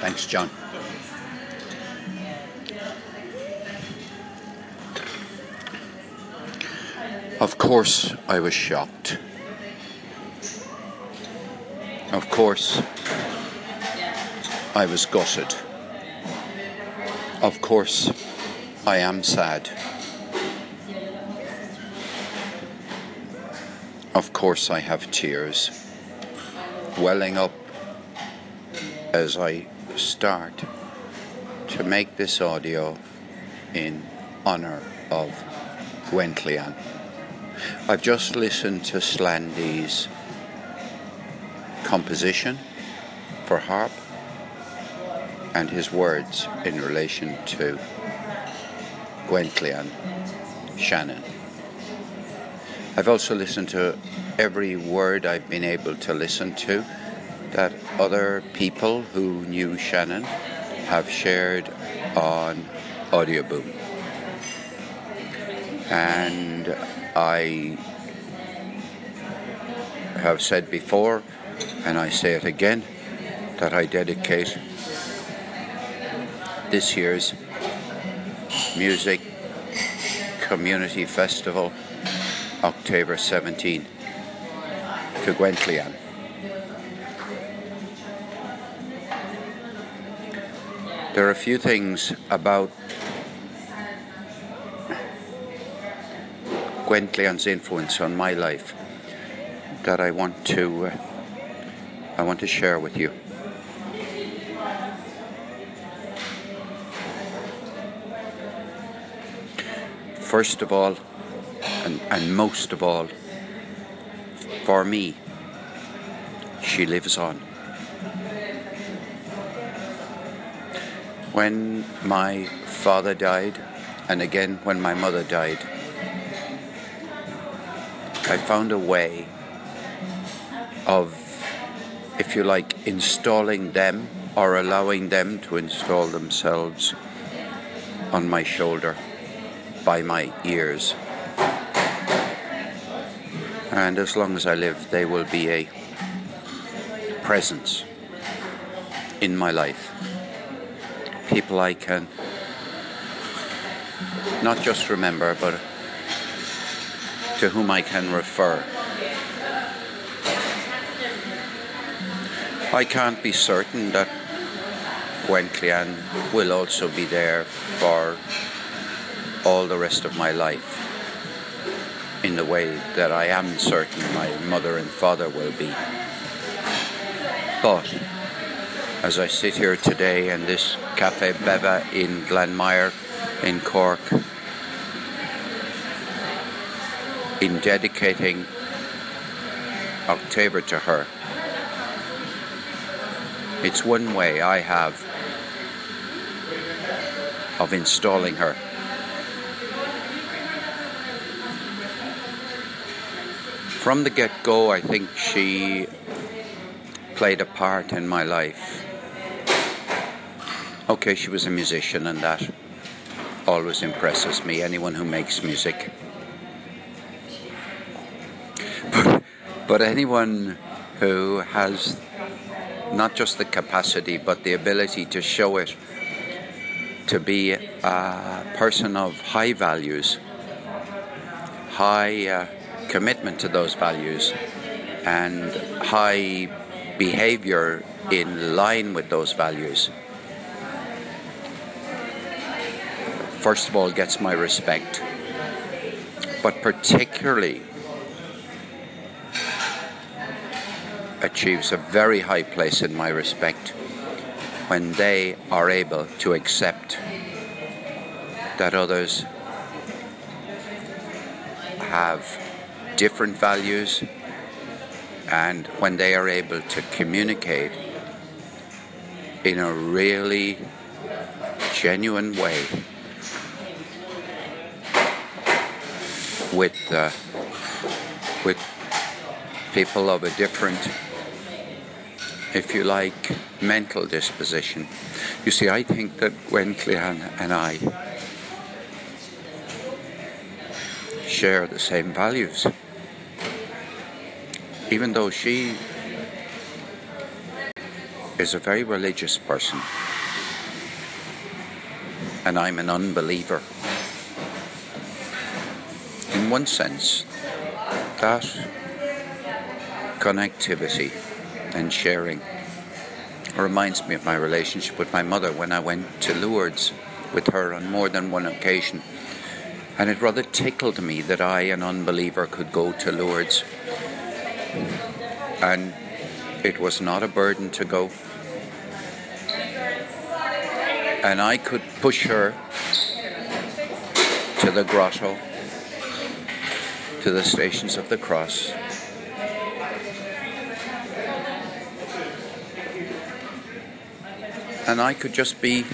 Thanks, John. Of course, I was shocked. Of course, I was gutted. Of course, I am sad. Of course, I have tears welling up as I start to make this audio in honour of Gwenllian. I've just listened to Slandy's composition for harp and his words in relation to Gwenllian Shannon. I've also listened to every word I've been able to listen to that other people who knew Shannon have shared on Audioboom. And I have said before, and I say it again, that I dedicate this year's Music Community Festival, October 17, to Gwenllian. There are a few things about Gwenllian's influence on my life that I want to uh, I want to share with you. First of all, and, and most of all, for me, she lives on. When my father died, and again when my mother died, I found a way of, if you like, installing them or allowing them to install themselves on my shoulder by my ears. And as long as I live, they will be a presence in my life. People I can not just remember, but to whom I can refer. I can't be certain that Gwenllian will also be there for all the rest of my life in the way that I am certain my mother and father will be. But as I sit here today in this Cafe Beva in Glanmire in Cork, in dedicating October to her, it's one way I have of installing her. From the get go, I think she played a part in my life. Okay, she was a musician, and that always impresses me, anyone who makes music. But, but anyone who has not just the capacity but the ability to show it to be a person of high values, high uh, commitment to those values, and high behavior in line with those values. First of all, gets my respect, but particularly achieves a very high place in my respect when they are able to accept that others have different values and when they are able to communicate in a really genuine way with uh, with people of a different if you like, mental disposition. You see, I think that Gwenllian and I share the same values. Even though she is a very religious person, and I'm an unbeliever. In one sense, that connectivity and sharing reminds me of my relationship with my mother when I went to Lourdes with her on more than one occasion. And it rather tickled me that I, an unbeliever, could go to Lourdes. And it was not a burden to go. And I could push her to the grotto, to the stations of the cross. And I could just be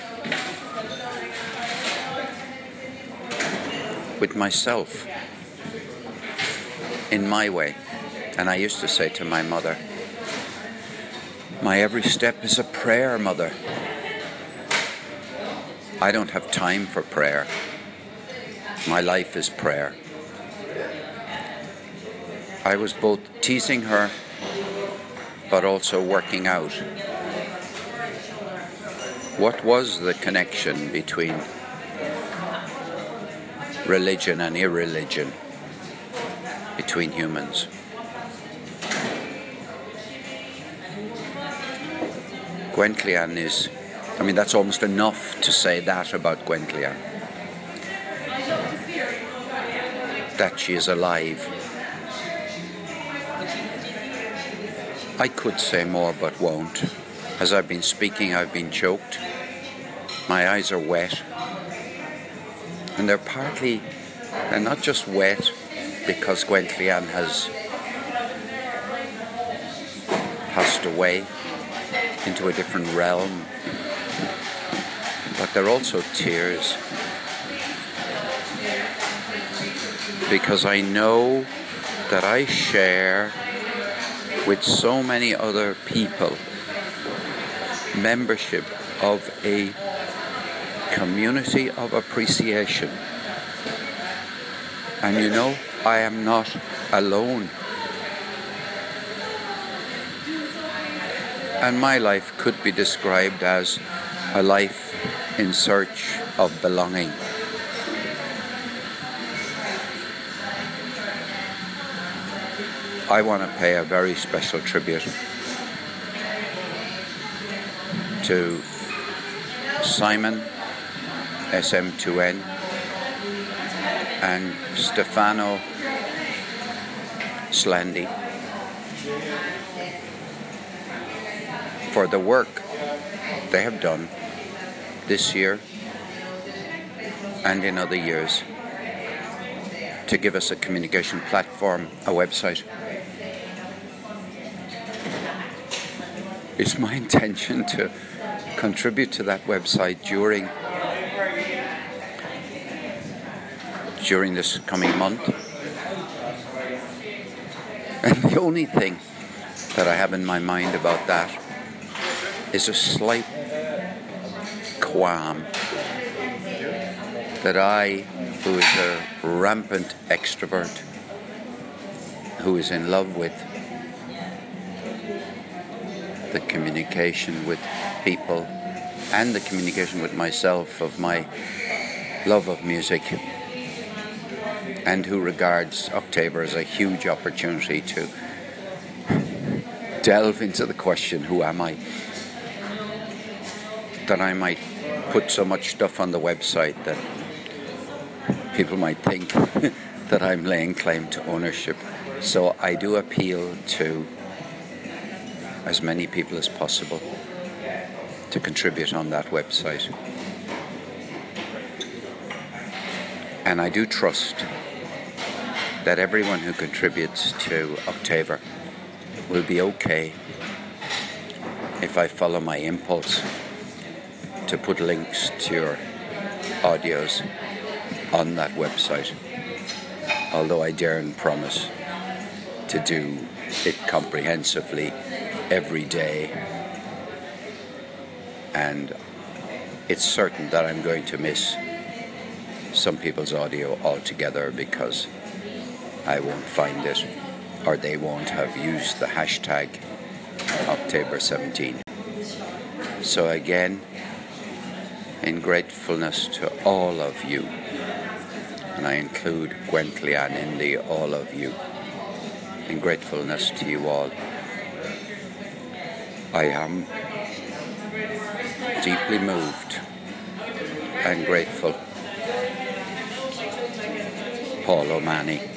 with myself in my way. And I used to say to my mother, My every step is a prayer, mother. I don't have time for prayer. My life is prayer. I was both teasing her but also working out. What was the connection between religion and irreligion between humans? Gwenllian is, I mean, that's almost enough to say that about Gwenllian. That she is alive. I could say more but won't. As I've been speaking, I've been choked. My eyes are wet. And they're partly, they're not just wet because Gwenllian has passed away into a different realm, but they're also tears because I know that I share with so many other people membership of a community of appreciation. And you know, I am not alone. And my life could be described as a life in search of belonging. I want to pay a very special tribute to Simon SM2N and Stefano Slandy for the work they have done this year and in other years to give us a communication platform, a website. It's my intention to contribute to that website during during this coming month. And the only thing that I have in my mind about that is a slight qualm that I, who is a rampant extrovert, who is in love with the communication with people and the communication with myself of my love of music and who regards October as a huge opportunity to delve into the question who am I? That I might put so much stuff on the website that people might think that I'm laying claim to ownership. So I do appeal to as many people as possible to contribute on that website. And I do trust that everyone who contributes to October will be okay if I follow my impulse to put links to your audios on that website. Although I daren't promise to do it comprehensively every day. And it's certain that I'm going to miss some people's audio altogether because I won't find it or they won't have used the hashtag October 17. So again, in gratefulness to all of you, and I include Gwentley and Indy, all of you, in gratefulness to you all, I am deeply moved and grateful. Paul O'Mahony.